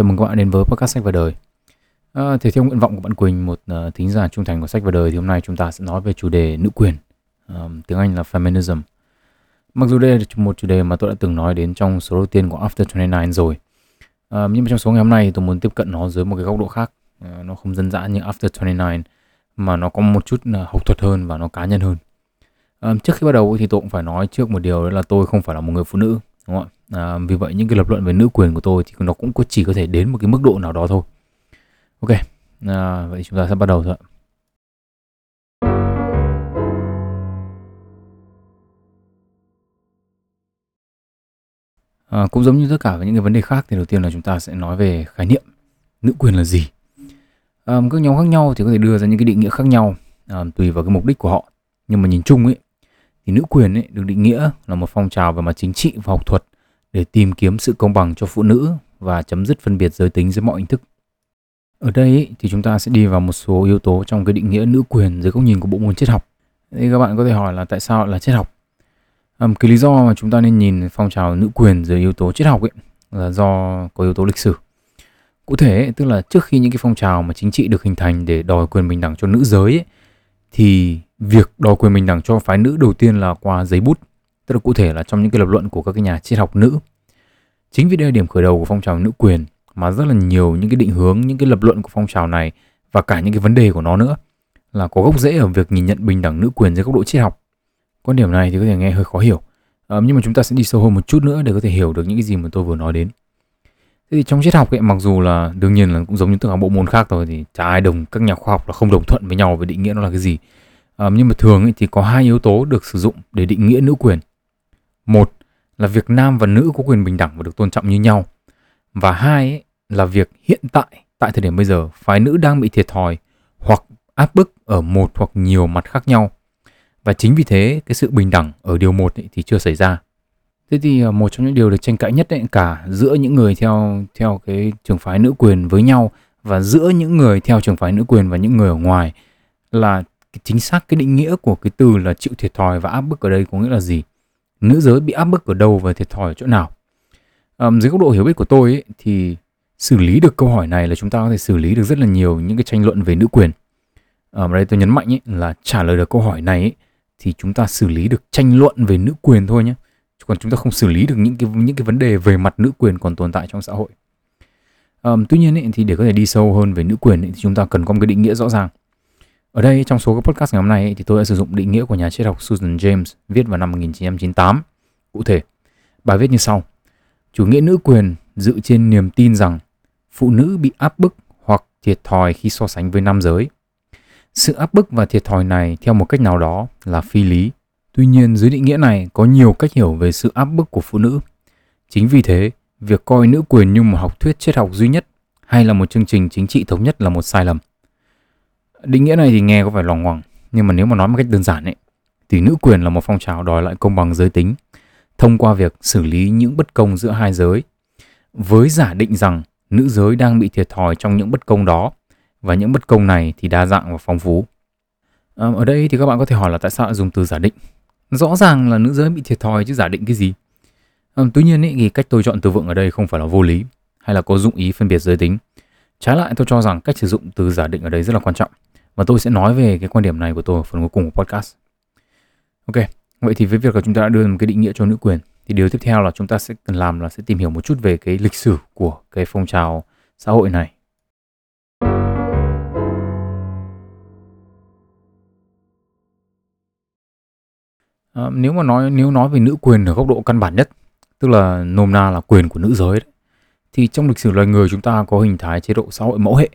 Chào mừng các bạn đến với podcast sách và đời. À, thì theo nguyện vọng của bạn Quỳnh, một uh, thính giả trung thành của sách và đời, thì hôm nay chúng ta sẽ nói về chủ đề nữ quyền, um, tiếng Anh là feminism. Mặc dù đây là một chủ đề mà tôi đã từng nói đến trong số đầu tiên của After 29 rồi, uh, nhưng mà trong số ngày hôm nay tôi muốn tiếp cận nó dưới một cái góc độ khác. Uh, nó không dân dã như After 29, mà nó có một chút uh, học thuật hơn và nó cá nhân hơn. Uh, trước khi bắt đầu thì tôi cũng phải nói trước một điều đó là tôi không phải là một người phụ nữ đúng không ạ à, vì vậy những cái lập luận về nữ quyền của tôi thì nó cũng có chỉ có thể đến một cái mức độ nào đó thôi ok à, vậy chúng ta sẽ bắt đầu thôi À, cũng giống như tất cả những cái vấn đề khác thì đầu tiên là chúng ta sẽ nói về khái niệm nữ quyền là gì. À, các nhóm khác nhau thì có thể đưa ra những cái định nghĩa khác nhau à, tùy vào cái mục đích của họ. Nhưng mà nhìn chung ấy thì nữ quyền ấy được định nghĩa là một phong trào về mặt chính trị và học thuật để tìm kiếm sự công bằng cho phụ nữ và chấm dứt phân biệt giới tính dưới mọi hình thức. Ở đây ấy, thì chúng ta sẽ đi vào một số yếu tố trong cái định nghĩa nữ quyền dưới góc nhìn của bộ môn triết học. Thì các bạn có thể hỏi là tại sao là triết học? À, cái lý do mà chúng ta nên nhìn phong trào nữ quyền dưới yếu tố triết học ấy là do có yếu tố lịch sử. Cụ thể ấy, tức là trước khi những cái phong trào mà chính trị được hình thành để đòi quyền bình đẳng cho nữ giới ấy, thì việc đòi quyền bình đẳng cho phái nữ đầu tiên là qua giấy bút. Tức là cụ thể là trong những cái lập luận của các cái nhà triết học nữ. Chính vì đây là điểm khởi đầu của phong trào nữ quyền mà rất là nhiều những cái định hướng những cái lập luận của phong trào này và cả những cái vấn đề của nó nữa là có gốc rễ ở việc nhìn nhận bình đẳng nữ quyền dưới góc độ triết học. Quan điểm này thì có thể nghe hơi khó hiểu. À, nhưng mà chúng ta sẽ đi sâu hơn một chút nữa để có thể hiểu được những cái gì mà tôi vừa nói đến thế thì trong triết học ấy mặc dù là đương nhiên là cũng giống như tất cả bộ môn khác thôi thì chả ai đồng các nhà khoa học là không đồng thuận với nhau về định nghĩa nó là cái gì. À, nhưng mà thường ấy, thì có hai yếu tố được sử dụng để định nghĩa nữ quyền. Một là việc nam và nữ có quyền bình đẳng và được tôn trọng như nhau. Và hai ấy, là việc hiện tại tại thời điểm bây giờ phái nữ đang bị thiệt thòi hoặc áp bức ở một hoặc nhiều mặt khác nhau. Và chính vì thế cái sự bình đẳng ở điều một ấy thì chưa xảy ra thế thì ờ, một trong những điều được tranh cãi nhất ấy, cả giữa những người theo theo cái trường phái nữ quyền với nhau và giữa những người theo trường phái nữ quyền và những người ở ngoài là chính xác cái định nghĩa của cái từ là chịu thiệt thòi và áp bức ở đây có nghĩa là gì? Nữ giới bị áp bức ở đâu và thiệt thòi ở chỗ nào? À, dưới góc độ hiểu biết của tôi ấy, thì xử lý được câu hỏi này là chúng ta có thể xử lý được rất là nhiều những cái tranh luận về nữ quyền. Ở đây tôi nhấn mạnh ấy, là trả lời được câu hỏi này ấy, thì chúng ta xử lý được tranh luận về nữ quyền thôi nhé còn chúng ta không xử lý được những cái những cái vấn đề về mặt nữ quyền còn tồn tại trong xã hội um, tuy nhiên ấy, thì để có thể đi sâu hơn về nữ quyền ấy, thì chúng ta cần có một cái định nghĩa rõ ràng ở đây trong số các podcast ngày hôm nay thì tôi đã sử dụng định nghĩa của nhà triết học Susan James viết vào năm 1998. Cụ thể, bài viết như sau. Chủ nghĩa nữ quyền dựa trên niềm tin rằng phụ nữ bị áp bức hoặc thiệt thòi khi so sánh với nam giới. Sự áp bức và thiệt thòi này theo một cách nào đó là phi lý. Tuy nhiên dưới định nghĩa này có nhiều cách hiểu về sự áp bức của phụ nữ. Chính vì thế, việc coi nữ quyền như một học thuyết triết học duy nhất hay là một chương trình chính trị thống nhất là một sai lầm. Định nghĩa này thì nghe có vẻ lòng ngoằng, nhưng mà nếu mà nói một cách đơn giản ấy, thì nữ quyền là một phong trào đòi lại công bằng giới tính thông qua việc xử lý những bất công giữa hai giới với giả định rằng nữ giới đang bị thiệt thòi trong những bất công đó và những bất công này thì đa dạng và phong phú. À, ở đây thì các bạn có thể hỏi là tại sao dùng từ giả định? Rõ ràng là nữ giới bị thiệt thòi chứ giả định cái gì? À, tuy nhiên ý, thì cách tôi chọn từ vựng ở đây không phải là vô lý hay là có dụng ý phân biệt giới tính. Trái lại tôi cho rằng cách sử dụng từ giả định ở đây rất là quan trọng. Và tôi sẽ nói về cái quan điểm này của tôi ở phần cuối cùng của podcast. Ok, vậy thì với việc là chúng ta đã đưa một cái định nghĩa cho nữ quyền thì điều tiếp theo là chúng ta sẽ cần làm là sẽ tìm hiểu một chút về cái lịch sử của cái phong trào xã hội này. À, nếu mà nói nếu nói về nữ quyền ở góc độ căn bản nhất, tức là nôm na là quyền của nữ giới đấy, thì trong lịch sử loài người chúng ta có hình thái chế độ xã hội mẫu hệ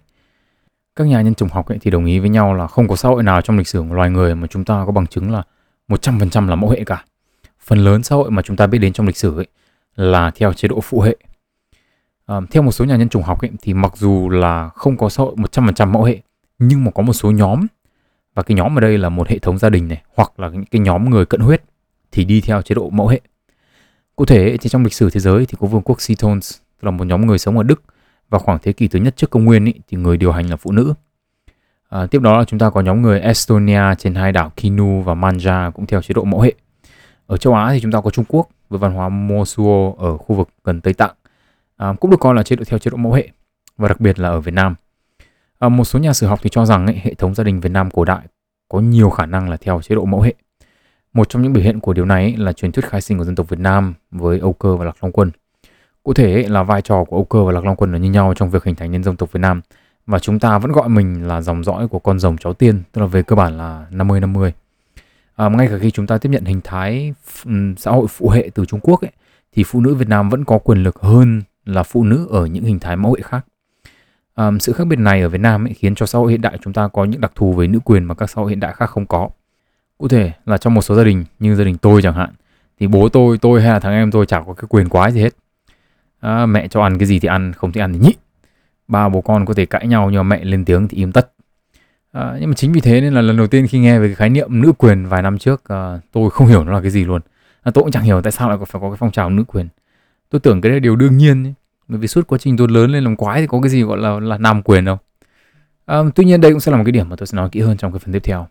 các nhà nhân chủng học ấy thì đồng ý với nhau là không có xã hội nào trong lịch sử của loài người mà chúng ta có bằng chứng là 100% là mẫu hệ cả. Phần lớn xã hội mà chúng ta biết đến trong lịch sử ấy là theo chế độ phụ hệ. À, theo một số nhà nhân chủng học ấy, thì mặc dù là không có xã hội 100% mẫu hệ nhưng mà có một số nhóm và cái nhóm ở đây là một hệ thống gia đình này hoặc là những cái nhóm người cận huyết thì đi theo chế độ mẫu hệ. Cụ thể thì trong lịch sử thế giới thì có vương quốc Setones là một nhóm người sống ở Đức vào khoảng thế kỷ thứ nhất trước công nguyên ý, thì người điều hành là phụ nữ. À, tiếp đó là chúng ta có nhóm người Estonia trên hai đảo Kinu và Manja cũng theo chế độ mẫu hệ. Ở châu Á thì chúng ta có Trung Quốc với văn hóa Mosuo ở khu vực gần Tây Tạng à, cũng được coi là chế độ theo chế độ mẫu hệ và đặc biệt là ở Việt Nam. À, một số nhà sử học thì cho rằng ấy, hệ thống gia đình Việt Nam cổ đại có nhiều khả năng là theo chế độ mẫu hệ. Một trong những biểu hiện của điều này ấy, là truyền thuyết khai sinh của dân tộc Việt Nam với Âu Cơ và Lạc Long Quân. Cụ thể ấy, là vai trò của Âu Cơ và Lạc Long Quân là như nhau trong việc hình thành nên dân tộc Việt Nam và chúng ta vẫn gọi mình là dòng dõi của con rồng cháu tiên, tức là về cơ bản là 50-50. À, ngay cả khi chúng ta tiếp nhận hình thái xã hội phụ hệ từ Trung Quốc ấy, thì phụ nữ Việt Nam vẫn có quyền lực hơn là phụ nữ ở những hình thái mẫu hệ khác. Um, sự khác biệt này ở Việt Nam ấy khiến cho xã hội hiện đại chúng ta có những đặc thù về nữ quyền mà các xã hội hiện đại khác không có. Cụ thể là trong một số gia đình như gia đình tôi chẳng hạn, thì bố tôi, tôi hay là thằng em tôi chẳng có cái quyền quái gì hết. À, mẹ cho ăn cái gì thì ăn, không thì ăn thì nhị. Ba bố con có thể cãi nhau nhưng mà mẹ lên tiếng thì im tất. À, nhưng mà chính vì thế nên là lần đầu tiên khi nghe về cái khái niệm nữ quyền vài năm trước, à, tôi không hiểu nó là cái gì luôn. À, tôi cũng chẳng hiểu tại sao lại phải có cái phong trào nữ quyền. Tôi tưởng cái đấy là điều đương nhiên ấy. Bởi vì suốt quá trình tôi lớn lên làm quái thì có cái gì gọi là là nam quyền đâu. À, tuy nhiên đây cũng sẽ là một cái điểm mà tôi sẽ nói kỹ hơn trong cái phần tiếp theo.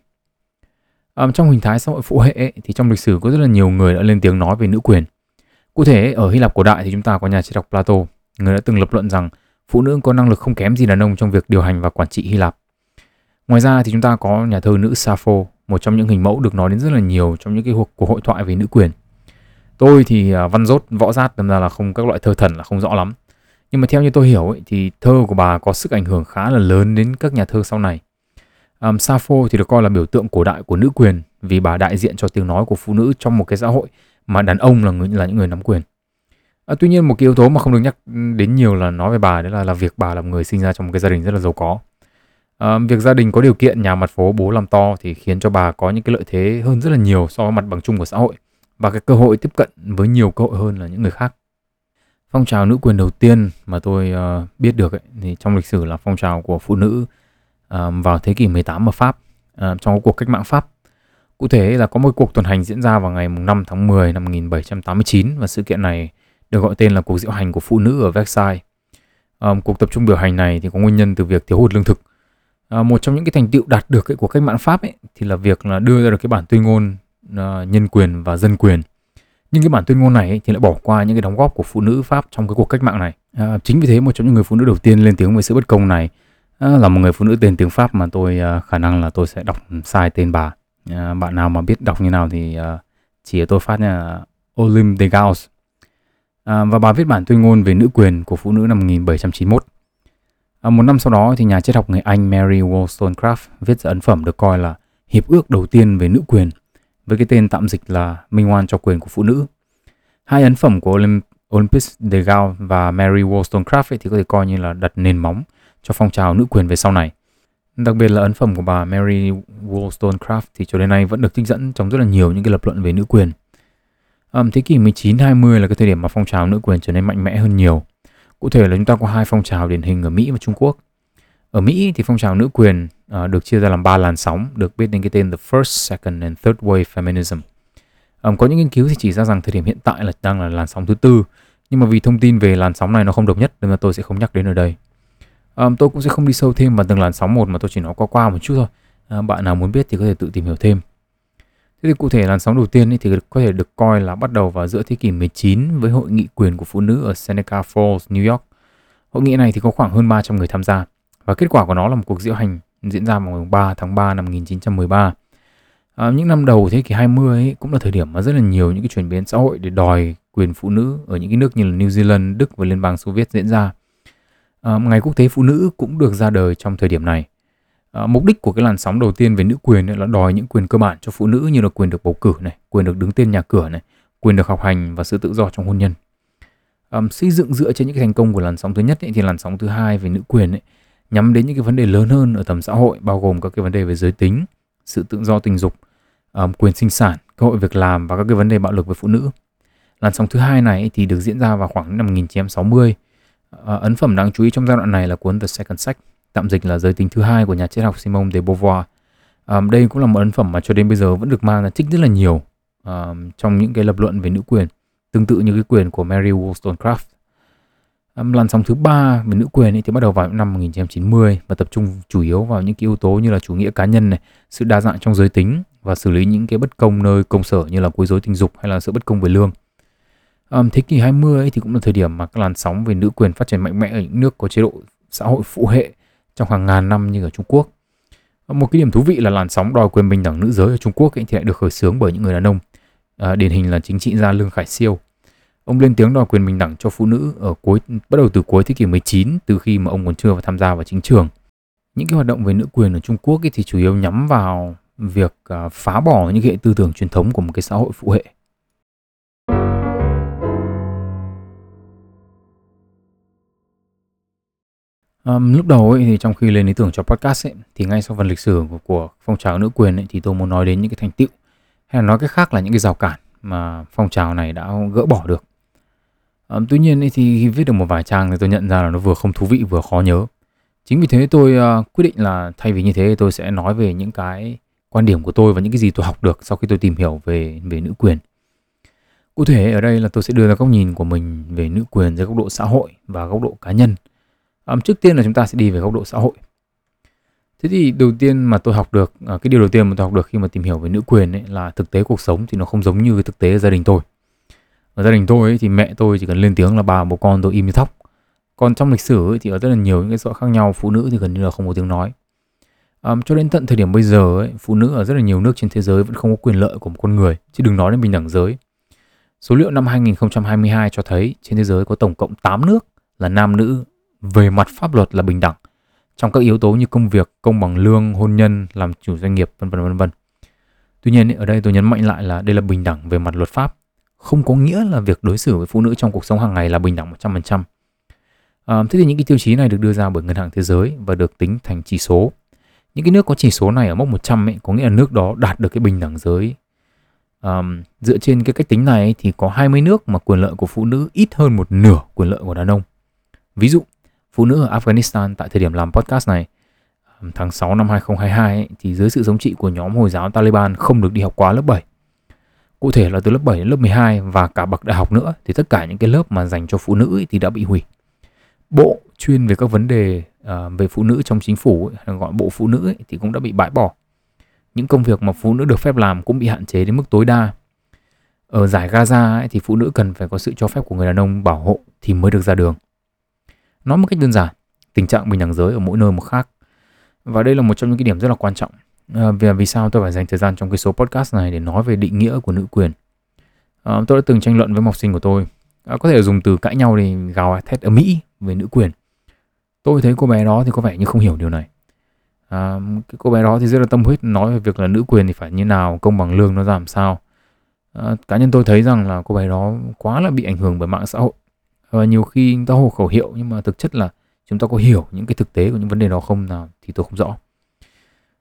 À, trong hình thái xã hội phụ hệ ấy, thì trong lịch sử có rất là nhiều người đã lên tiếng nói về nữ quyền. Cụ thể ở Hy Lạp cổ đại thì chúng ta có nhà triết học Plato, người đã từng lập luận rằng phụ nữ có năng lực không kém gì đàn ông trong việc điều hành và quản trị Hy Lạp. Ngoài ra thì chúng ta có nhà thơ nữ Sappho, một trong những hình mẫu được nói đến rất là nhiều trong những cái cuộc hội thoại về nữ quyền. Tôi thì ờ, văn rốt võ giát đâm ra là không các loại thơ thần là không rõ lắm. Nhưng mà theo như tôi hiểu ấy, thì thơ của bà có sức ảnh hưởng khá là lớn đến các nhà thơ sau này. Um, Sappho thì được coi là biểu tượng cổ đại của nữ quyền vì bà đại diện cho tiếng nói của phụ nữ trong một cái xã hội mà đàn ông là người là những người nắm quyền. À, tuy nhiên một cái yếu tố mà không được nhắc đến nhiều là nói về bà đấy là là việc bà là một người sinh ra trong một cái gia đình rất là giàu có. À, việc gia đình có điều kiện nhà mặt phố bố làm to thì khiến cho bà có những cái lợi thế hơn rất là nhiều so với mặt bằng chung của xã hội và cái cơ hội tiếp cận với nhiều cơ hội hơn là những người khác. Phong trào nữ quyền đầu tiên mà tôi uh, biết được ấy, thì trong lịch sử là phong trào của phụ nữ uh, vào thế kỷ 18 ở Pháp uh, trong cuộc cách mạng Pháp. Cụ thể là có một cuộc tuần hành diễn ra vào ngày 5 tháng 10 năm 1789 và sự kiện này được gọi tên là cuộc diễu hành của phụ nữ ở Versailles. Um, cuộc tập trung biểu hành này thì có nguyên nhân từ việc thiếu hụt lương thực. Uh, một trong những cái thành tựu đạt được ấy, của cách mạng Pháp ấy, thì là việc là đưa ra được cái bản tuyên ngôn uh, nhân quyền và dân quyền. Nhưng cái bản tuyên ngôn này ấy, thì lại bỏ qua những cái đóng góp của phụ nữ Pháp trong cái cuộc cách mạng này. À, chính vì thế một trong những người phụ nữ đầu tiên lên tiếng về sự bất công này à, là một người phụ nữ tên tiếng Pháp mà tôi à, khả năng là tôi sẽ đọc sai tên bà. À, bạn nào mà biết đọc như nào thì à, chỉ cho tôi phát nha Olympe de Gauss à, và bà viết bản tuyên ngôn về nữ quyền của phụ nữ năm 1791. À, một năm sau đó thì nhà triết học người Anh Mary Wollstonecraft viết ra ấn phẩm được coi là hiệp ước đầu tiên về nữ quyền với cái tên tạm dịch là Minh oan cho quyền của phụ nữ. Hai ấn phẩm của Olymp Olympus de Gaulle và Mary Wollstonecraft ấy thì có thể coi như là đặt nền móng cho phong trào nữ quyền về sau này. Đặc biệt là ấn phẩm của bà Mary Wollstonecraft thì cho đến nay vẫn được trích dẫn trong rất là nhiều những cái lập luận về nữ quyền. Um, thế kỷ 19-20 là cái thời điểm mà phong trào nữ quyền trở nên mạnh mẽ hơn nhiều. Cụ thể là chúng ta có hai phong trào điển hình ở Mỹ và Trung Quốc. Ở Mỹ thì phong trào nữ quyền uh, được chia ra làm ba làn sóng, được biết đến cái tên The First, Second and Third Wave Feminism. Um, có những nghiên cứu thì chỉ ra rằng thời điểm hiện tại là đang là làn sóng thứ tư, nhưng mà vì thông tin về làn sóng này nó không đồng nhất nên là tôi sẽ không nhắc đến ở đây. Um, tôi cũng sẽ không đi sâu thêm vào từng làn sóng một mà tôi chỉ nói qua qua một chút thôi. À, bạn nào muốn biết thì có thể tự tìm hiểu thêm. Thế thì cụ thể làn sóng đầu tiên thì có thể được coi là bắt đầu vào giữa thế kỷ 19 với hội nghị quyền của phụ nữ ở Seneca Falls, New York. Hội nghị này thì có khoảng hơn 300 người tham gia và kết quả của nó là một cuộc diễu hành diễn ra vào ngày 3 tháng 3 năm 1913. À, những năm đầu thế kỷ 20 ấy cũng là thời điểm mà rất là nhiều những cái chuyển biến xã hội để đòi quyền phụ nữ ở những cái nước như là New Zealand, Đức và Liên bang Xô Viết diễn ra. À, ngày quốc tế phụ nữ cũng được ra đời trong thời điểm này. À, mục đích của cái làn sóng đầu tiên về nữ quyền là đòi những quyền cơ bản cho phụ nữ như là quyền được bầu cử này, quyền được đứng tên nhà cửa này, quyền được học hành và sự tự do trong hôn nhân. Um, xây dựng dựa trên những cái thành công của làn sóng thứ nhất ấy, thì làn sóng thứ hai về nữ quyền ấy, nhắm đến những cái vấn đề lớn hơn ở tầm xã hội bao gồm các cái vấn đề về giới tính, sự tự do tình dục, um, quyền sinh sản, cơ hội việc làm và các cái vấn đề bạo lực với phụ nữ. Làn sóng thứ hai này thì được diễn ra vào khoảng năm 1960. Uh, ờ, ấn phẩm đáng chú ý trong giai đoạn này là cuốn The Second Sex tạm dịch là giới tính thứ hai của nhà triết học Simone de Beauvoir. Um, đây cũng là một ấn phẩm mà cho đến bây giờ vẫn được mang ra trích rất là nhiều um, trong những cái lập luận về nữ quyền, tương tự như cái quyền của Mary Wollstonecraft. Làn sóng thứ ba về nữ quyền ấy thì bắt đầu vào năm 1990 và tập trung chủ yếu vào những cái yếu tố như là chủ nghĩa cá nhân này, sự đa dạng trong giới tính và xử lý những cái bất công nơi công sở như là quấy rối tình dục hay là sự bất công về lương. Um, thế kỷ 20 ấy thì cũng là thời điểm mà các làn sóng về nữ quyền phát triển mạnh mẽ ở những nước có chế độ xã hội phụ hệ trong hàng ngàn năm như ở Trung Quốc. Một cái điểm thú vị là làn sóng đòi quyền bình đẳng nữ giới ở Trung Quốc ấy thì lại được khởi xướng bởi những người đàn ông. À, điển hình là chính trị gia Lương Khải Siêu. Ông lên tiếng đòi quyền bình đẳng cho phụ nữ ở cuối bắt đầu từ cuối thế kỷ 19 từ khi mà ông còn chưa tham gia vào chính trường. Những cái hoạt động về nữ quyền ở Trung Quốc ấy thì chủ yếu nhắm vào việc à, phá bỏ những hệ tư tưởng truyền thống của một cái xã hội phụ hệ. Um, lúc đầu ấy thì trong khi lên ý tưởng cho podcast ấy thì ngay sau phần lịch sử của, của phong trào nữ quyền ấy thì tôi muốn nói đến những cái thành tựu hay là nói cách khác là những cái rào cản mà phong trào này đã gỡ bỏ được. À, tuy nhiên thì khi viết được một vài trang thì tôi nhận ra là nó vừa không thú vị vừa khó nhớ. Chính vì thế tôi uh, quyết định là thay vì như thế tôi sẽ nói về những cái quan điểm của tôi và những cái gì tôi học được sau khi tôi tìm hiểu về về nữ quyền. Cụ thể ở đây là tôi sẽ đưa ra góc nhìn của mình về nữ quyền dưới góc độ xã hội và góc độ cá nhân. À, trước tiên là chúng ta sẽ đi về góc độ xã hội. Thế thì đầu tiên mà tôi học được, ờ, cái điều đầu tiên mà tôi học được khi mà tìm hiểu về nữ quyền ấy là thực tế cuộc sống thì nó không giống như cái thực tế gia đình tôi. Ở gia đình tôi ấy, thì mẹ tôi chỉ cần lên tiếng là bà bố con tôi im như thóc. Còn trong lịch sử ấy, thì ở rất là nhiều những cái xã khác nhau phụ nữ thì gần như là không có tiếng nói. Um, cho đến tận thời điểm bây giờ ấy, phụ nữ ở rất là nhiều nước trên thế giới vẫn không có quyền lợi của một con người, chứ đừng nói đến bình đẳng giới. Số liệu năm 2022 cho thấy trên thế giới có tổng cộng 8 nước là nam nữ về mặt pháp luật là bình đẳng trong các yếu tố như công việc, công bằng lương, hôn nhân, làm chủ doanh nghiệp vân vân vân vân. Tuy nhiên ở đây tôi nhấn mạnh lại là đây là bình đẳng về mặt luật pháp, không có nghĩa là việc đối xử với phụ nữ trong cuộc sống hàng ngày là bình đẳng 100%. À, thế thì những cái tiêu chí này được đưa ra bởi Ngân hàng Thế giới và được tính thành chỉ số. Những cái nước có chỉ số này ở mốc 100 ấy, có nghĩa là nước đó đạt được cái bình đẳng giới. À, dựa trên cái cách tính này thì có 20 nước mà quyền lợi của phụ nữ ít hơn một nửa quyền lợi của đàn ông. Ví dụ, phụ nữ ở Afghanistan tại thời điểm làm podcast này tháng 6 năm 2022 ấy, thì dưới sự thống trị của nhóm Hồi giáo Taliban không được đi học quá lớp 7. Cụ thể là từ lớp 7 đến lớp 12 và cả bậc đại học nữa thì tất cả những cái lớp mà dành cho phụ nữ ấy thì đã bị hủy. Bộ chuyên về các vấn đề uh, về phụ nữ trong chính phủ ấy, gọi bộ phụ nữ ấy, thì cũng đã bị bãi bỏ. Những công việc mà phụ nữ được phép làm cũng bị hạn chế đến mức tối đa. Ở giải Gaza ấy, thì phụ nữ cần phải có sự cho phép của người đàn ông bảo hộ thì mới được ra đường. Nói một cách đơn giản, tình trạng bình đẳng giới ở mỗi nơi một khác. Và đây là một trong những cái điểm rất là quan trọng. À, vì, vì sao tôi phải dành thời gian trong cái số podcast này để nói về định nghĩa của nữ quyền. À, tôi đã từng tranh luận với học sinh của tôi. À, có thể dùng từ cãi nhau để gào thét ở Mỹ về nữ quyền. Tôi thấy cô bé đó thì có vẻ như không hiểu điều này. À, cái cô bé đó thì rất là tâm huyết nói về việc là nữ quyền thì phải như nào, công bằng lương nó làm sao. À, cá nhân tôi thấy rằng là cô bé đó quá là bị ảnh hưởng bởi mạng xã hội và nhiều khi chúng ta hồ khẩu hiệu nhưng mà thực chất là chúng ta có hiểu những cái thực tế của những vấn đề đó không nào thì tôi không rõ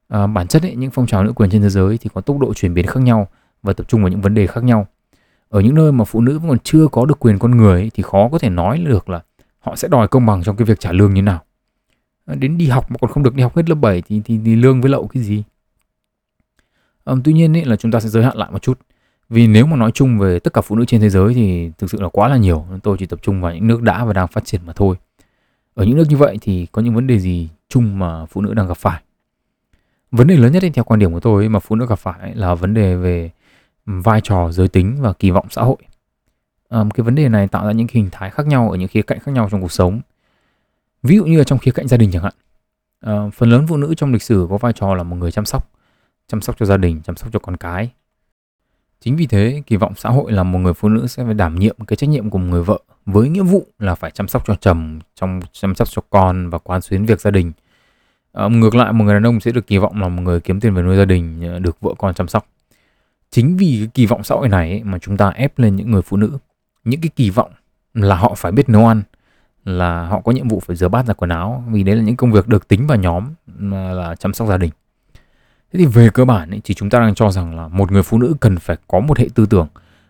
à, bản chất ấy, những phong trào nữ quyền trên thế giới thì có tốc độ chuyển biến khác nhau và tập trung vào những vấn đề khác nhau. Ở những nơi mà phụ nữ vẫn còn chưa có được quyền con người ấy, thì khó có thể nói được là họ sẽ đòi công bằng trong cái việc trả lương như nào. À, đến đi học mà còn không được đi học hết lớp 7 thì thì, thì lương với lậu cái gì? À, tuy nhiên ấy, là chúng ta sẽ giới hạn lại một chút. Vì nếu mà nói chung về tất cả phụ nữ trên thế giới thì thực sự là quá là nhiều tôi chỉ tập trung vào những nước đã và đang phát triển mà thôi. Ở những nước như vậy thì có những vấn đề gì chung mà phụ nữ đang gặp phải? Vấn đề lớn nhất theo quan điểm của tôi mà phụ nữ gặp phải là vấn đề về vai trò giới tính và kỳ vọng xã hội. Um, cái vấn đề này tạo ra những hình thái khác nhau ở những khía cạnh khác nhau trong cuộc sống. Ví dụ như là trong khía cạnh gia đình chẳng hạn. Uh, phần lớn phụ nữ trong lịch sử có vai trò là một người chăm sóc chăm sóc cho gia đình chăm sóc cho con cái. Chính vì thế, kỳ vọng xã hội là một người phụ nữ sẽ phải đảm nhiệm cái trách nhiệm của một người vợ với nghĩa vụ là phải chăm sóc cho chồng, trong chăm sóc cho con và quán xuyến việc gia đình. À, ngược lại, một người đàn ông sẽ được kỳ vọng là một người kiếm tiền về nuôi gia đình, ờ, được vợ con chăm sóc. Chính vì cái kỳ vọng xã hội này mà chúng ta ép lên những người phụ nữ những cái kỳ vọng là họ phải biết nấu ăn, là họ có nhiệm vụ phải rửa bát giặt quần áo vì đấy là những công việc được tính vào nhóm là chăm sóc gia đình Thế thì về cơ bản ấy, thì chúng ta đang cho rằng là một người phụ nữ cần phải có một hệ tư tưởng,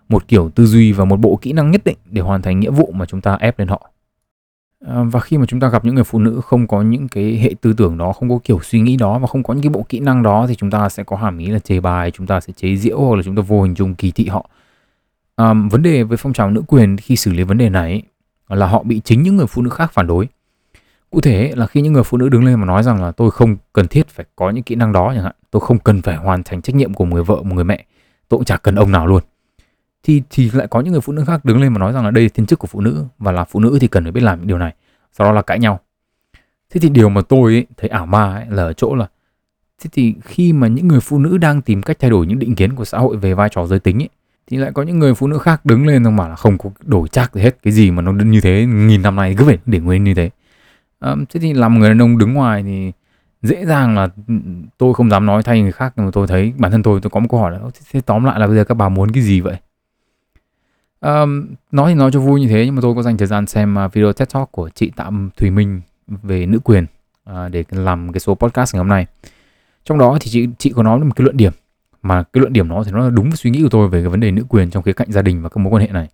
một kiểu tư duy và một bộ kỹ năng nhất định để hoàn thành nghĩa vụ mà chúng ta ép lên họ. Ờ, và khi mà chúng ta gặp những người phụ nữ không có những cái hệ tư tưởng đó, không có kiểu suy nghĩ đó và không có những cái bộ kỹ năng đó thì chúng ta sẽ có hàm ý là chê bài, chúng ta sẽ chế giễu hoặc là chúng ta vô hình dung kỳ thị họ. À, vấn đề với phong trào nữ quyền khi xử lý vấn đề này là họ bị chính những người phụ nữ khác phản đối cụ thể là khi những người phụ nữ đứng lên mà nói rằng là tôi không cần thiết phải có những kỹ năng đó chẳng hạn tôi không cần phải hoàn thành trách nhiệm của một người vợ một người mẹ tôi cũng chả cần ông nào luôn thì thì lại có những người phụ nữ khác đứng lên mà nói rằng là đây là thiên chức của phụ nữ và là phụ nữ thì cần phải biết làm những điều này. Sau đó là cãi nhau. Thế thì điều mà tôi ấy, thấy ảo ma ấy, là ở chỗ là thế thì khi mà những người phụ nữ đang tìm cách thay đổi những định kiến của xã hội về vai trò giới tính ấy, thì lại có những người phụ nữ khác đứng lên xong bảo là không có đổi chắc gì hết cái gì mà nó như thế nghìn năm nay cứ phải để nguyên như thế. À, thế thì làm người đàn ông đứng ngoài thì dễ dàng là tôi không dám nói thay người khác nhưng mà tôi thấy bản thân tôi tôi có một câu hỏi là thế tóm lại là bây giờ các bà muốn cái gì vậy? Um, nói thì nói cho vui như thế nhưng mà tôi có dành thời gian xem à, video TED Talk của chị Tạm Thùy Minh về nữ quyền uh, để làm cái số podcast ngày hôm nay. Trong đó thì chị chị có nói một cái luận điểm mà cái luận điểm đó thì nó là đúng với suy nghĩ của tôi về cái vấn đề nữ quyền trong khía cạnh gia đình và các mối quan hệ này.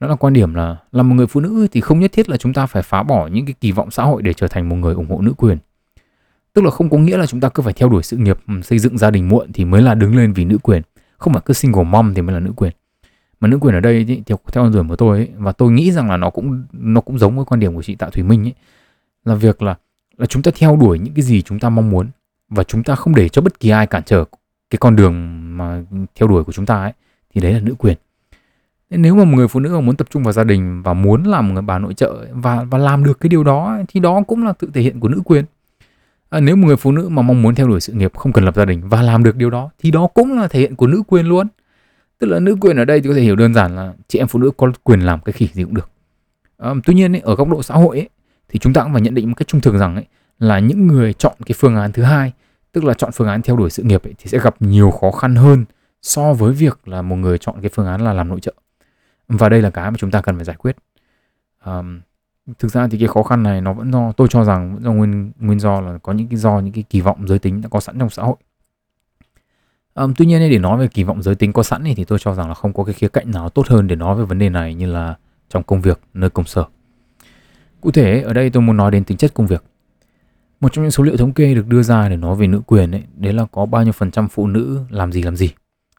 Nó là quan điểm là là một người phụ nữ thì không nhất thiết là chúng ta phải phá bỏ những cái kỳ vọng xã hội để trở thành một người ủng hộ nữ quyền. Tức là không có nghĩa là chúng ta cứ phải theo đuổi sự nghiệp xây dựng gia đình muộn thì mới là đứng lên vì nữ quyền. Không phải cứ single mom thì mới là nữ quyền mà nữ quyền ở đây thì theo theo quan điểm của tôi ấy, và tôi nghĩ rằng là nó cũng nó cũng giống với quan điểm của chị Tạ Thùy Minh ấy là việc là là chúng ta theo đuổi những cái gì chúng ta mong muốn và chúng ta không để cho bất kỳ ai cản trở cái con đường mà theo đuổi của chúng ta ấy thì đấy là nữ quyền. Nên nếu mà một người phụ nữ mà muốn tập trung vào gia đình và muốn làm một người bà nội trợ và và làm được cái điều đó thì đó cũng là tự thể hiện của nữ quyền. À, nếu một người phụ nữ mà mong muốn theo đuổi sự nghiệp không cần lập gia đình và làm được điều đó thì đó cũng là thể hiện của nữ quyền luôn tức là nữ quyền ở đây thì có thể hiểu đơn giản là chị em phụ nữ có quyền làm cái khỉ gì cũng được. À, tuy nhiên ấy, ở góc độ xã hội ấy, thì chúng ta cũng phải nhận định một cách trung thực rằng ấy, là những người chọn cái phương án thứ hai tức là chọn phương án theo đuổi sự nghiệp ấy, thì sẽ gặp nhiều khó khăn hơn so với việc là một người chọn cái phương án là làm nội trợ. Và đây là cái mà chúng ta cần phải giải quyết. À, thực ra thì cái khó khăn này nó vẫn do tôi cho rằng vẫn do nguyên nguyên do là có những cái do những cái kỳ vọng giới tính đã có sẵn trong xã hội um, tuy nhiên để nói về kỳ vọng giới tính có sẵn thì tôi cho rằng là không có cái khía cạnh nào tốt hơn để nói về vấn đề này như là trong công việc nơi công sở cụ thể ở đây tôi muốn nói đến tính chất công việc một trong những số liệu thống kê được đưa ra để nói về nữ quyền ấy, đấy là có bao nhiêu phần trăm phụ nữ làm gì làm gì.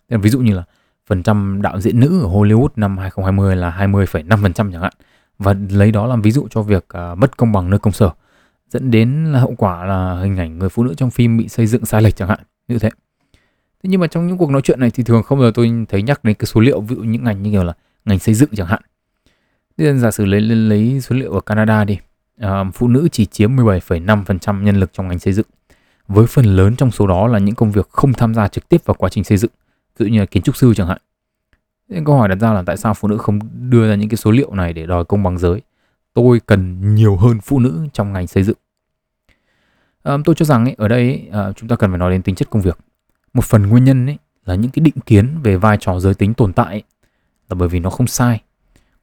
Ví dụ như là phần trăm đạo diễn nữ ở Hollywood năm 2020 là 20,5% chẳng hạn. Và lấy đó làm ví dụ cho việc uh, mất công bằng nơi công sở dẫn đến là hậu quả là hình ảnh người phụ nữ trong phim bị xây dựng sai lệch chẳng hạn như thế. Thế nhưng mà trong những cuộc nói chuyện này thì thường không bao giờ tôi thấy nhắc đến cái số liệu ví dụ những ngành như kiểu là ngành xây dựng chẳng hạn. Thế giả sử lấy lấy số liệu ở Canada đi à, phụ nữ chỉ chiếm 17,5% nhân lực trong ngành xây dựng. Với phần lớn trong số đó là những công việc không tham gia trực tiếp vào quá trình xây dựng, ví dụ như là kiến trúc sư chẳng hạn. Nên câu hỏi đặt ra là tại sao phụ nữ không đưa ra những cái số liệu này để đòi công bằng giới? Tôi cần nhiều hơn phụ nữ trong ngành xây dựng. À, tôi cho rằng ấy, ở đây ấy, à, chúng ta cần phải nói đến tính chất công việc. Một phần nguyên nhân ấy, là những cái định kiến về vai trò giới tính tồn tại ấy, là bởi vì nó không sai.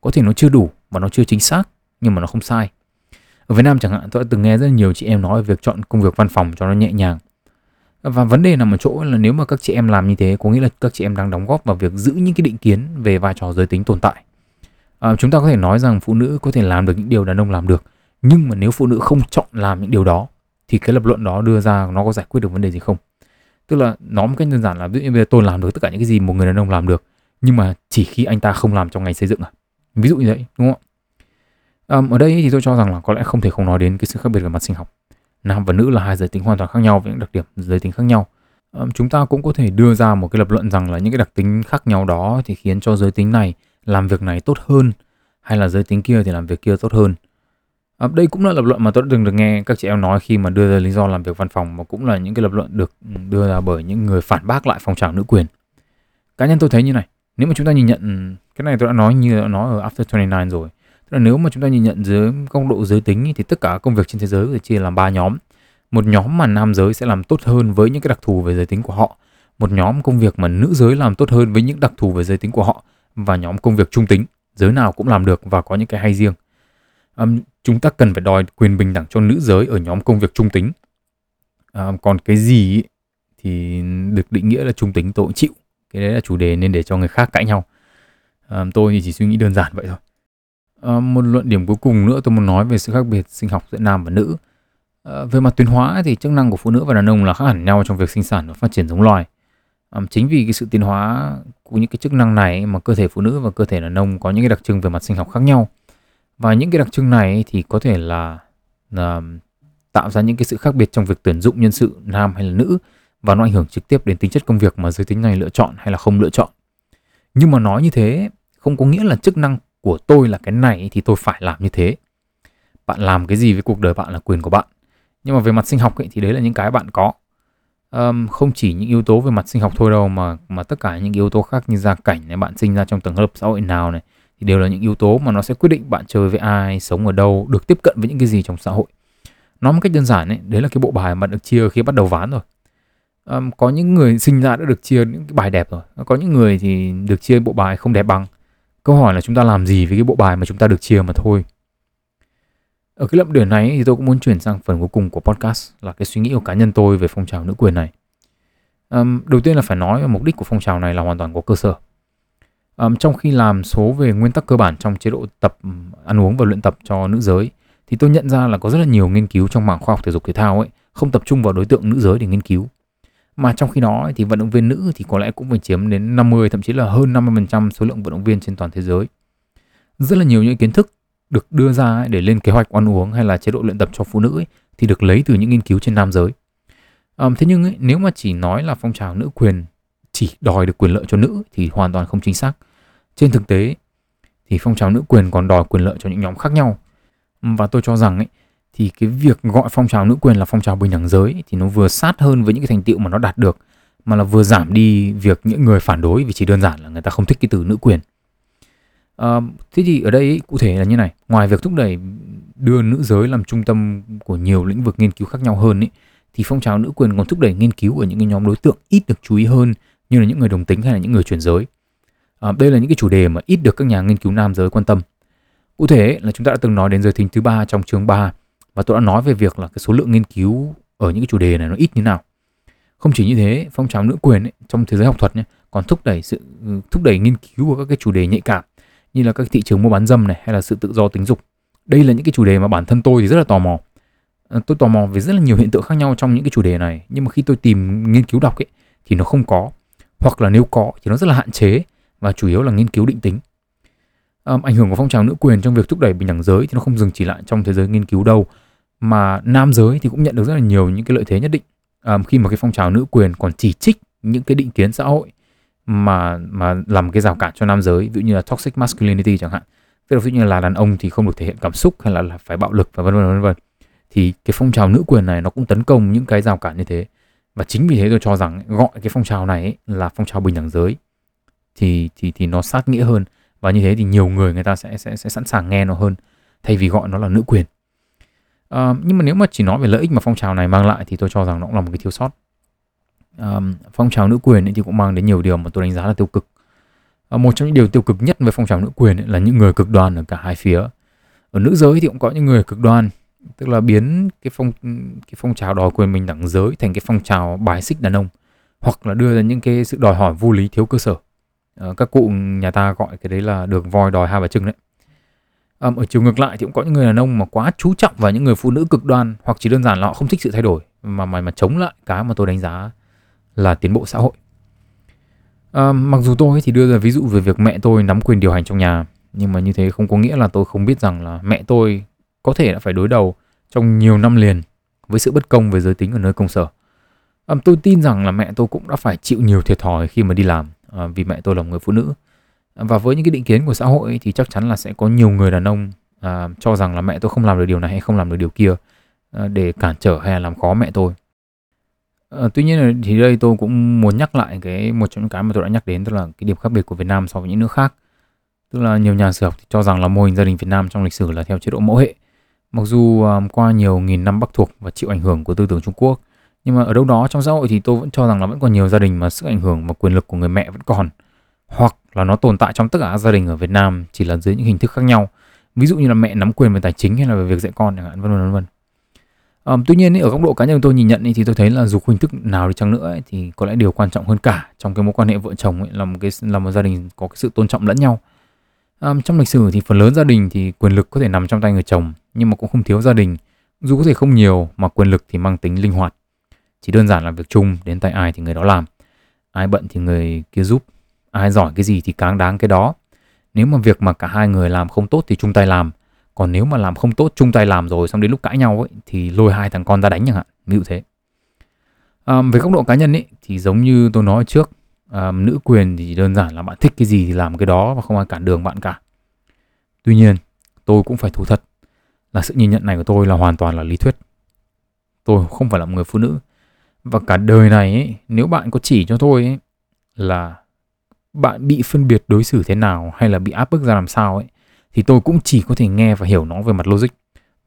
Có thể nó chưa đủ và nó chưa chính xác nhưng mà nó không sai. Ở Việt Nam chẳng hạn tôi đã từng nghe rất nhiều chị em nói về việc chọn công việc văn phòng cho nó nhẹ nhàng. Và vấn đề nằm ở chỗ là nếu mà các chị em làm như thế có nghĩa là các chị em đang đóng góp vào việc giữ những cái định kiến về vai trò giới tính tồn tại. À, chúng ta có thể nói rằng phụ nữ có thể làm được những điều đàn ông làm được nhưng mà nếu phụ nữ không chọn làm những điều đó thì cái lập luận đó đưa ra nó có giải quyết được vấn đề gì không? Tức là nói một cách đơn giản là ví dụ như bây giờ tôi làm được tất cả những cái gì một người đàn ông làm được nhưng mà chỉ khi anh ta không làm trong ngành xây dựng à ví dụ như vậy đúng không Um, ở đây thì tôi cho rằng là có lẽ không thể không nói đến cái sự khác biệt về mặt sinh học. Nam và nữ là hai giới tính hoàn toàn khác nhau với những đặc điểm giới tính khác nhau. Um, chúng ta cũng có thể đưa ra một cái lập luận rằng là những cái đặc tính khác nhau đó thì khiến cho giới tính này làm việc này tốt hơn hay là giới tính kia thì làm việc kia tốt hơn. À, đây cũng là lập luận mà tôi đã từng được nghe các chị em nói khi mà đưa ra lý do làm việc văn phòng mà cũng là những cái lập luận được ừ, đưa ra bởi những người phản bác lại phong trào nữ quyền. Cá nhân tôi thấy như này, nếu mà chúng ta nhìn nhận ừ, cái này tôi đã nói như đã nói ở After 29 rồi Tức là nếu mà chúng ta nhìn nhận dưới góc độ giới tính thì tất cả công việc trên thế giới được chia làm ba nhóm. Một nhóm mà nam giới sẽ làm tốt hơn với những cái đặc thù về giới tính của họ. Một nhóm công việc mà nữ giới làm tốt hơn với những đặc thù về giới tính của họ và nhóm công việc trung tính, giới nào cũng làm được và có những cái hay riêng. Um, chúng ta cần phải đòi quyền bình đẳng cho nữ giới ở nhóm công việc trung tính. Um, còn cái gì ý, thì được định nghĩa là trung tính tôi cũng chịu. Cái đấy là chủ đề nên để cho người khác cãi nhau. Um, tôi thì chỉ suy nghĩ đơn giản vậy thôi. um, một luận điểm cuối cùng nữa tôi muốn nói về sự khác biệt sinh học giữa nam và nữ. uh, về mặt tiến hóa thì chức năng của phụ nữ và đàn ông là khác hẳn nhau trong việc sinh sản và phát triển giống loài. um, chính vì cái sự tiến hóa của những cái chức năng này mà cơ thể phụ nữ và cơ thể đàn ông có những cái đặc trưng về mặt sinh học khác nhau. Và những cái đặc trưng này thì có thể là, là tạo ra những cái sự khác biệt trong việc tuyển dụng nhân sự nam hay là nữ và nó ảnh hưởng trực tiếp đến tính chất công việc mà giới tính này lựa chọn hay là không lựa chọn. nhưng mà nói như thế không có nghĩa là chức năng của tôi là cái này thì tôi phải làm như thế. Bạn làm cái gì với cuộc đời bạn là quyền của bạn. Nhưng mà về mặt sinh học ấy, thì đấy là những cái bạn có. Um, không chỉ những yếu tố về mặt sinh học thôi đâu mà mà tất cả những yếu tố khác như gia cảnh này bạn sinh ra trong tầng lớp xã hội nào này thì đều là những yếu tố mà nó sẽ quyết định bạn chơi với ai sống ở đâu được tiếp cận với những cái gì trong xã hội. Nói một cách đơn giản ấy đấy là cái bộ bài mà được chia khi bắt đầu ván rồi. Um, có những người sinh ra đã được chia những cái bài đẹp rồi. Có những người thì được chia bộ bài không đẹp bằng. Câu hỏi là chúng ta làm gì với cái bộ bài mà chúng ta được chia mà thôi. Ở cái lậm điểm này thì tôi cũng muốn chuyển sang phần cuối cùng của podcast là cái suy nghĩ của cá nhân tôi về phong trào nữ quyền này. Um, đầu tiên là phải nói về mục đích của phong trào này là hoàn toàn có cơ sở um, trong khi làm số về nguyên tắc cơ bản trong chế độ tập ăn uống và luyện tập cho nữ giới thì tôi nhận ra là có rất là nhiều nghiên cứu trong mảng khoa học thể dục thể thao ấy không tập trung vào đối tượng nữ giới để nghiên cứu mà trong khi đó thì vận động viên nữ thì có lẽ cũng phải chiếm đến 50 thậm chí là hơn 50% số lượng vận động viên trên toàn thế giới. Rất là nhiều những kiến thức được đưa ra để lên kế hoạch ăn uống hay là chế độ luyện tập cho phụ nữ ấy, thì được lấy từ những nghiên cứu trên nam giới. Um, thế nhưng ấy, nếu mà chỉ nói là phong trào nữ quyền chỉ đòi được quyền lợi cho nữ thì hoàn toàn không chính xác. Trên thực tế thì phong trào nữ quyền còn đòi quyền lợi cho những nhóm khác nhau. Và tôi cho rằng ấy, thì cái việc gọi phong trào nữ quyền là phong trào bình đẳng giới thì nó vừa sát hơn với những cái thành tựu mà nó đạt được mà là vừa giảm đi việc những người phản đối vì chỉ đơn giản là người ta không thích cái từ nữ quyền. À, thế thì ở đây ý, cụ thể là như này, ngoài việc thúc đẩy đưa nữ giới làm trung tâm của nhiều lĩnh vực nghiên cứu khác nhau hơn ý, thì phong trào nữ quyền còn thúc đẩy nghiên cứu ở những cái nhóm đối tượng ít được chú ý hơn như là những người đồng tính hay là những người chuyển giới. À, đây là những cái chủ đề mà ít được các nhà nghiên cứu nam giới quan tâm. Cụ thể là chúng ta đã từng nói đến giới tính thứ ba trong chương 3 và tôi đã nói về việc là cái số lượng nghiên cứu ở những cái chủ đề này nó ít như nào. Không chỉ như thế, phong trào nữ quyền ấy, trong thế giới học thuật nhé, còn thúc đẩy sự ừ, thúc đẩy nghiên cứu của các cái chủ đề nhạy cảm như là các thị trường mua bán dâm này hay là sự tự do tính dục. Đây là những cái chủ đề mà bản thân tôi thì rất là tò mò. À, tôi tò mò về rất là nhiều hiện tượng khác nhau trong những cái chủ đề này, nhưng mà khi tôi tìm nghiên cứu đọc ấy thì nó không có, hoặc là nếu có thì nó rất là hạn chế và chủ yếu là nghiên cứu định tính. Um, ảnh hưởng của phong trào nữ quyền trong việc thúc đẩy bình đẳng giới thì nó không dừng chỉ lại trong thế giới nghiên cứu đâu mà nam giới thì cũng nhận được rất là nhiều những cái lợi thế nhất định. Um, khi mà cái phong trào nữ quyền còn chỉ trích những cái định kiến xã hội mà mà làm cái rào cản cho nam giới ví dụ như là toxic masculinity chẳng hạn tức là ví dụ như là đàn ông thì không được thể hiện cảm xúc hay là, là phải bạo lực và vân vân vân vân thì cái phong trào nữ quyền này nó cũng tấn công những cái rào cản như thế. Và chính vì thế tôi cho rằng gọi cái phong trào này là phong trào bình đẳng giới thì thì thì nó sát nghĩa hơn. Và như thế thì nhiều người người ta sẽ sẽ sẽ sẵn sàng nghe nó hơn thay vì gọi nó là nữ quyền. Uh, nhưng mà nếu mà chỉ nói về lợi ích mà phong trào này mang lại thì tôi cho rằng nó cũng là một cái thiếu sót. Um, phong trào nữ quyền ấy thì cũng mang đến nhiều điều mà tôi đánh giá là tiêu cực. Uh, một trong những điều tiêu cực nhất về phong trào nữ quyền ấy là những người cực đoan ở cả hai phía. Ở nữ giới thì cũng có những người cực đoan tức là biến cái phong cái phong trào đòi quyền bình đẳng giới thành cái phong trào bài xích đàn ông hoặc là đưa ra những cái sự đòi hỏi vô lý thiếu cơ sở uh, các cụ nhà ta gọi cái đấy là đường voi đòi hai bà trưng đấy. Um, ở chiều ngược lại thì cũng có những người đàn ông mà quá chú trọng vào những người phụ nữ cực đoan hoặc chỉ đơn giản là họ không thích sự thay đổi mà mà mà chống lại cái mà tôi đánh giá là tiến bộ xã hội. Um, mặc dù tôi thì đưa ra ví dụ về việc mẹ tôi nắm quyền điều hành trong nhà nhưng mà như thế không có nghĩa là tôi không biết rằng là mẹ tôi có thể đã phải đối đầu trong nhiều năm liền với sự bất công về giới tính ở nơi công sở. Um, tôi tin rằng là mẹ tôi cũng đã phải chịu nhiều thiệt thòi khi mà đi làm. À, vì mẹ tôi là một người phụ nữ. Và với những cái định kiến của xã hội thì chắc chắn là sẽ có nhiều người đàn ông à, cho rằng là mẹ tôi không làm được điều này hay không làm được điều kia à, để cản trở hay là làm khó mẹ tôi. À, tuy nhiên thì đây tôi cũng muốn nhắc lại cái một trong những cái mà tôi đã nhắc đến tức là cái điểm khác biệt của Việt Nam so với những nước khác. Tức là nhiều nhà sử học thì cho rằng là mô hình gia đình Việt Nam trong lịch sử là theo chế độ mẫu hệ. Mặc dù um, qua nhiều nghìn năm bắc thuộc và chịu ảnh hưởng của tư tưởng Trung Quốc nhưng mà ở đâu đó trong xã hội thì tôi vẫn cho rằng là vẫn còn nhiều gia đình mà sức ảnh hưởng và quyền lực của người mẹ vẫn còn. Hoặc là nó tồn tại trong tất cả các gia đình ở Việt Nam chỉ là dưới những hình thức khác nhau. Ví dụ như là mẹ nắm quyền về tài chính hay là về việc dạy con chẳng hạn vân vân vân vân. Tuy nhiên ý, ở góc độ cá nhân tôi nhìn nhận ý, thì tôi thấy là dù hình thức nào đi chăng nữa ý, thì có lẽ điều quan trọng hơn cả trong cái mối quan hệ vợ chồng ý, là một cái là một gia đình có cái sự tôn trọng lẫn nhau. À, trong lịch sử thì phần lớn gia đình thì quyền lực có thể nằm trong tay người chồng nhưng mà cũng không thiếu gia đình. Dù có thể không nhiều mà quyền lực thì mang tính linh hoạt chỉ đơn giản là việc chung đến tay ai thì người đó làm. Ai bận thì người kia giúp. Ai giỏi cái gì thì càng đáng cái đó. Nếu mà việc mà cả hai người làm không tốt thì chung tay làm. Còn nếu mà làm không tốt chung tay làm rồi xong đến lúc cãi nhau ấy thì lôi hai thằng con ra đánh chẳng hạn. Ví dụ thế. À, về góc độ cá nhân ấy thì giống như tôi nói trước à, nữ quyền thì đơn giản là bạn thích cái gì thì làm cái đó và không ai cản đường bạn cả. Tuy nhiên tôi cũng phải thú thật là sự nhìn nhận này của tôi là hoàn toàn là lý thuyết. Tôi không phải là một người phụ nữ và cả đời này ấy, nếu bạn có chỉ cho tôi ấy, là bạn bị phân biệt đối xử thế nào hay là bị áp bức ra làm sao ấy thì tôi cũng chỉ có thể nghe và hiểu nó về mặt logic.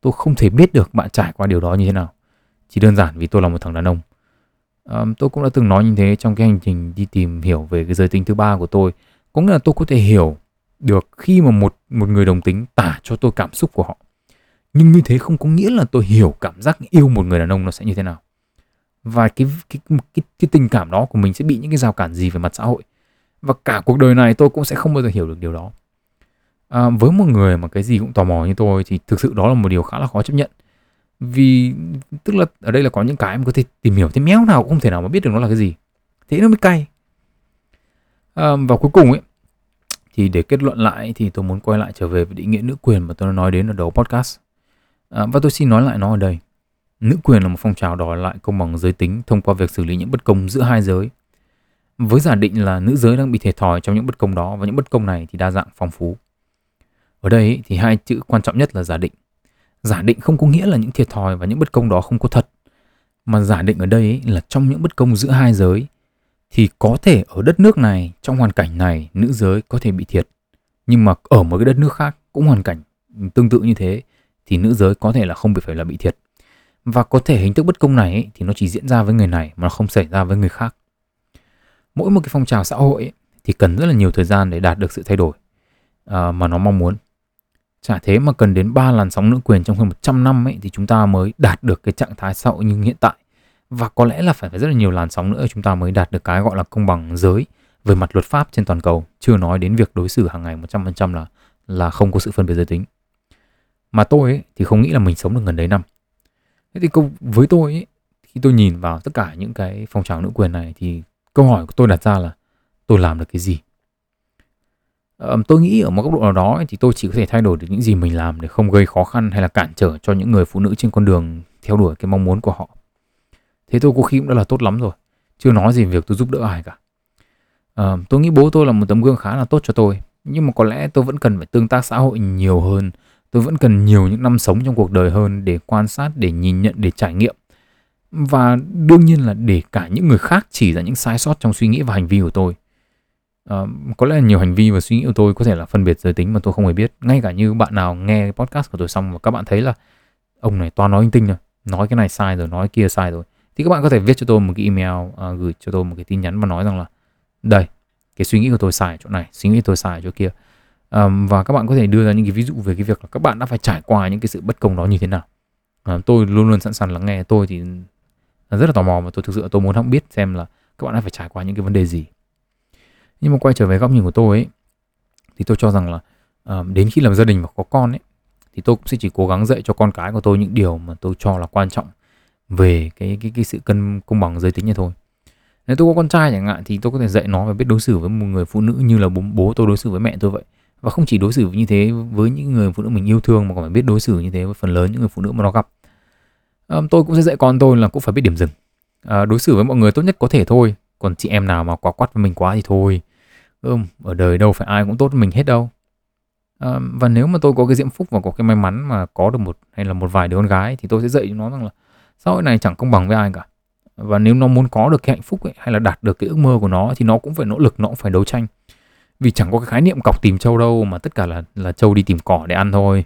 Tôi không thể biết được bạn trải qua điều đó như thế nào. Chỉ đơn giản vì tôi là một thằng đàn ông. À, tôi cũng đã từng nói như thế trong cái hành trình đi tìm hiểu về cái giới tính thứ ba của tôi. Có nghĩa là tôi có thể hiểu được khi mà một một người đồng tính tả cho tôi cảm xúc của họ. Nhưng như thế không có nghĩa là tôi hiểu cảm giác yêu một người đàn ông nó sẽ như thế nào và cái cái cái, cái, tình cảm đó của mình sẽ bị những cái rào cản gì về mặt xã hội. Và cả cuộc đời này tôi cũng sẽ không bao giờ hiểu được điều đó. À, với một người mà cái gì cũng tò mò như tôi thì thực sự đó là một điều khá là khó chấp nhận. Vì tức là ở đây là có những cái em có thể tìm hiểu thế méo nào cũng không thể nào mà biết được nó là cái gì. Thế nó mới cay. À, và cuối cùng ấy thì để kết luận lại thì tôi muốn quay lại trở về với định nghĩa nữ quyền mà tôi đã nói đến ở đầu podcast. À, và tôi xin nói lại nó ở đây nữ quyền là một phong trào đòi lại công bằng giới tính thông qua việc xử lý những bất công giữa hai giới. Với giả định là nữ giới đang bị thiệt thòi trong những bất công đó và những bất công này thì đa dạng phong phú. Ở đây thì hai chữ quan trọng nhất là giả định. Giả định không có nghĩa là những thiệt thòi và những bất công đó không có thật, mà giả định ở đây là trong những bất công giữa hai giới thì có thể ở đất nước này, trong hoàn cảnh này, nữ giới có thể bị thiệt. Nhưng mà ở một cái đất nước khác cũng hoàn cảnh tương tự như thế thì nữ giới có thể là không bị phải là bị thiệt và có thể hình thức bất công này thì nó chỉ diễn ra với người này mà nó không xảy ra với người khác mỗi một cái phong trào xã hội thì cần rất là nhiều thời gian để đạt được sự thay đổi uh, mà nó mong muốn Chả thế mà cần đến 3 làn sóng nữ quyền trong hơn 100 năm ấy thì chúng ta mới đạt được cái trạng thái xã hội như hiện tại. Và có lẽ là phải phải rất là nhiều làn sóng nữa chúng ta mới đạt được cái gọi là công bằng giới về mặt luật pháp trên toàn cầu, chưa nói đến việc đối xử hàng ngày 100% là là không có sự phân biệt giới tính. Mà tôi ấy, thì không nghĩ là mình sống được gần đấy năm. Thế thì câu với tôi ấy, khi tôi nhìn vào tất cả những cái phong trào nữ quyền này thì câu hỏi của tôi đặt ra là tôi làm được cái gì? tôi nghĩ ở một góc độ nào đó thì tôi chỉ có thể thay đổi được những gì mình làm để không gây khó khăn hay là cản trở cho những người phụ nữ trên con đường theo đuổi cái mong muốn của họ thế tôi có khi cũng đã là tốt lắm rồi chưa nói gì việc tôi giúp đỡ ai cả à, tôi nghĩ bố tôi là một tấm gương khá là tốt cho tôi nhưng mà có lẽ tôi vẫn cần phải tương tác xã hội nhiều hơn tôi vẫn cần nhiều những năm sống trong cuộc đời hơn để quan sát để nhìn nhận để trải nghiệm. Và đương nhiên là để cả những người khác chỉ ra những sai sót trong suy nghĩ và hành vi của tôi. À, có lẽ là nhiều hành vi và suy nghĩ của tôi có thể là phân biệt giới tính mà tôi không hề biết. Ngay cả như bạn nào nghe podcast của tôi xong và các bạn thấy là ông này toàn nói linh tinh rồi nói cái này sai rồi nói kia sai rồi. Thì các bạn có thể viết cho tôi một cái email à, gửi cho tôi một cái tin nhắn và nói rằng là đây cái suy nghĩ của tôi sai chỗ này suy nghĩ của tôi sai chỗ kia um, và các bạn có thể đưa ra những cái ví dụ về cái việc là các bạn đã phải trải qua những cái sự bất công đó như thế nào. À, tôi luôn luôn sẵn sàng lắng nghe. Tôi thì rất là tò mò và tôi thực sự tôi muốn học biết xem là các bạn đã phải trải qua những cái vấn đề gì. Nhưng mà quay trở về góc nhìn của tôi ấy thì tôi cho rằng là um, đến khi làm gia đình và có con ấy thì tôi cũng sẽ chỉ cố gắng dạy cho con cái của tôi những điều mà tôi cho là quan trọng về cái cái cái sự cân công bằng giới tính như thôi. Nếu tôi có con trai chẳng hạn thì tôi có thể dạy nó và biết đối xử với một người phụ nữ như là bố, bố tôi đối xử với mẹ tôi vậy và không chỉ đối xử như thế với những người phụ nữ mình yêu thương mà còn phải biết đối xử như thế với phần lớn những người phụ nữ mà nó gặp. À, tôi cũng sẽ dạy con tôi là cũng phải biết điểm dừng. À, đối xử với mọi người tốt nhất có thể thôi còn chị em nào mà quá quát với mình quá thì thôi. Ừm ở đời đâu phải ai cũng tốt với mình hết đâu. À, và nếu mà tôi có cái diễm phúc và có cái may mắn mà có được một hay là một vài đứa con gái thì tôi sẽ dạy cho nó rằng là xã hội này chẳng công bằng với ai cả. Và nếu nó muốn có được cái hạnh phúc ấy, hay là đạt được cái ước mơ của nó thì nó cũng phải nỗ lực nó cũng phải đấu tranh vì chẳng có cái khái niệm cọc tìm trâu đâu mà tất cả là là trâu đi tìm cỏ để ăn thôi.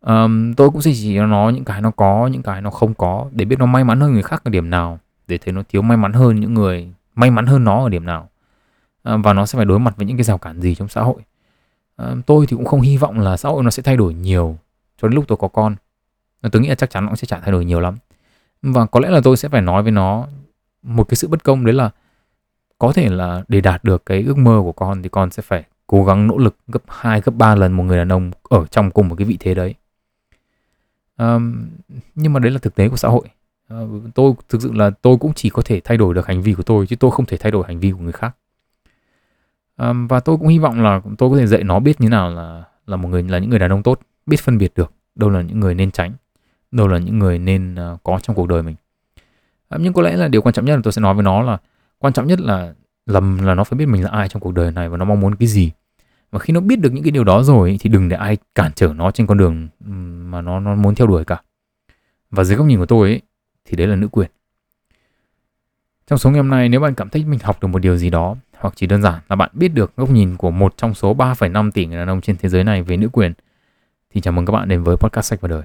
Um, tôi cũng sẽ chỉ cho nó những cái nó có những cái nó không có để biết nó may mắn hơn người khác ở điểm nào để thấy nó thiếu may mắn hơn những người may mắn hơn nó ở điểm nào. Um, và nó sẽ phải đối mặt với những cái rào cản gì trong xã hội. Um, tôi thì cũng không hy vọng là xã hội nó sẽ thay đổi nhiều cho đến lúc tôi có con. Tôi nghĩ là chắc chắn nó sẽ chả thay đổi nhiều lắm. Và có lẽ là tôi sẽ phải nói với nó một cái sự bất công đấy là có thể là để đạt được cái ước mơ của con thì con sẽ phải cố gắng nỗ lực gấp 2, gấp 3 lần một người đàn ông ở trong cùng một cái vị thế đấy. Um, nhưng mà đấy là thực tế của xã hội. Uh, tôi thực sự là tôi cũng chỉ có thể thay đổi được hành vi của tôi chứ tôi không thể thay đổi hành vi của người khác um, và tôi cũng hy vọng là tôi có thể dạy nó biết như nào là là một người là những người đàn ông tốt biết phân biệt được đâu là những người nên tránh đâu là những người nên uh, có trong cuộc đời mình um, nhưng có lẽ là điều quan trọng nhất là tôi sẽ nói với nó là quan trọng nhất là lầm là nó phải biết mình là ai trong cuộc đời này và nó mong muốn cái gì và khi nó biết được những cái điều đó rồi thì đừng để ai cản trở nó trên con đường mà nó nó muốn theo đuổi cả và dưới góc nhìn của tôi ấy, thì đấy là nữ quyền trong số ngày hôm nay nếu bạn cảm thấy mình học được một điều gì đó hoặc chỉ đơn giản là bạn biết được góc nhìn của một trong số 3,5 tỷ người đàn ông trên thế giới này về nữ quyền thì chào mừng các bạn đến với podcast sách và đời.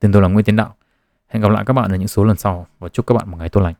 Tên tôi là Nguyễn Tiến Đạo. Hẹn gặp lại các bạn ở những số lần sau và chúc các bạn một ngày tốt lành.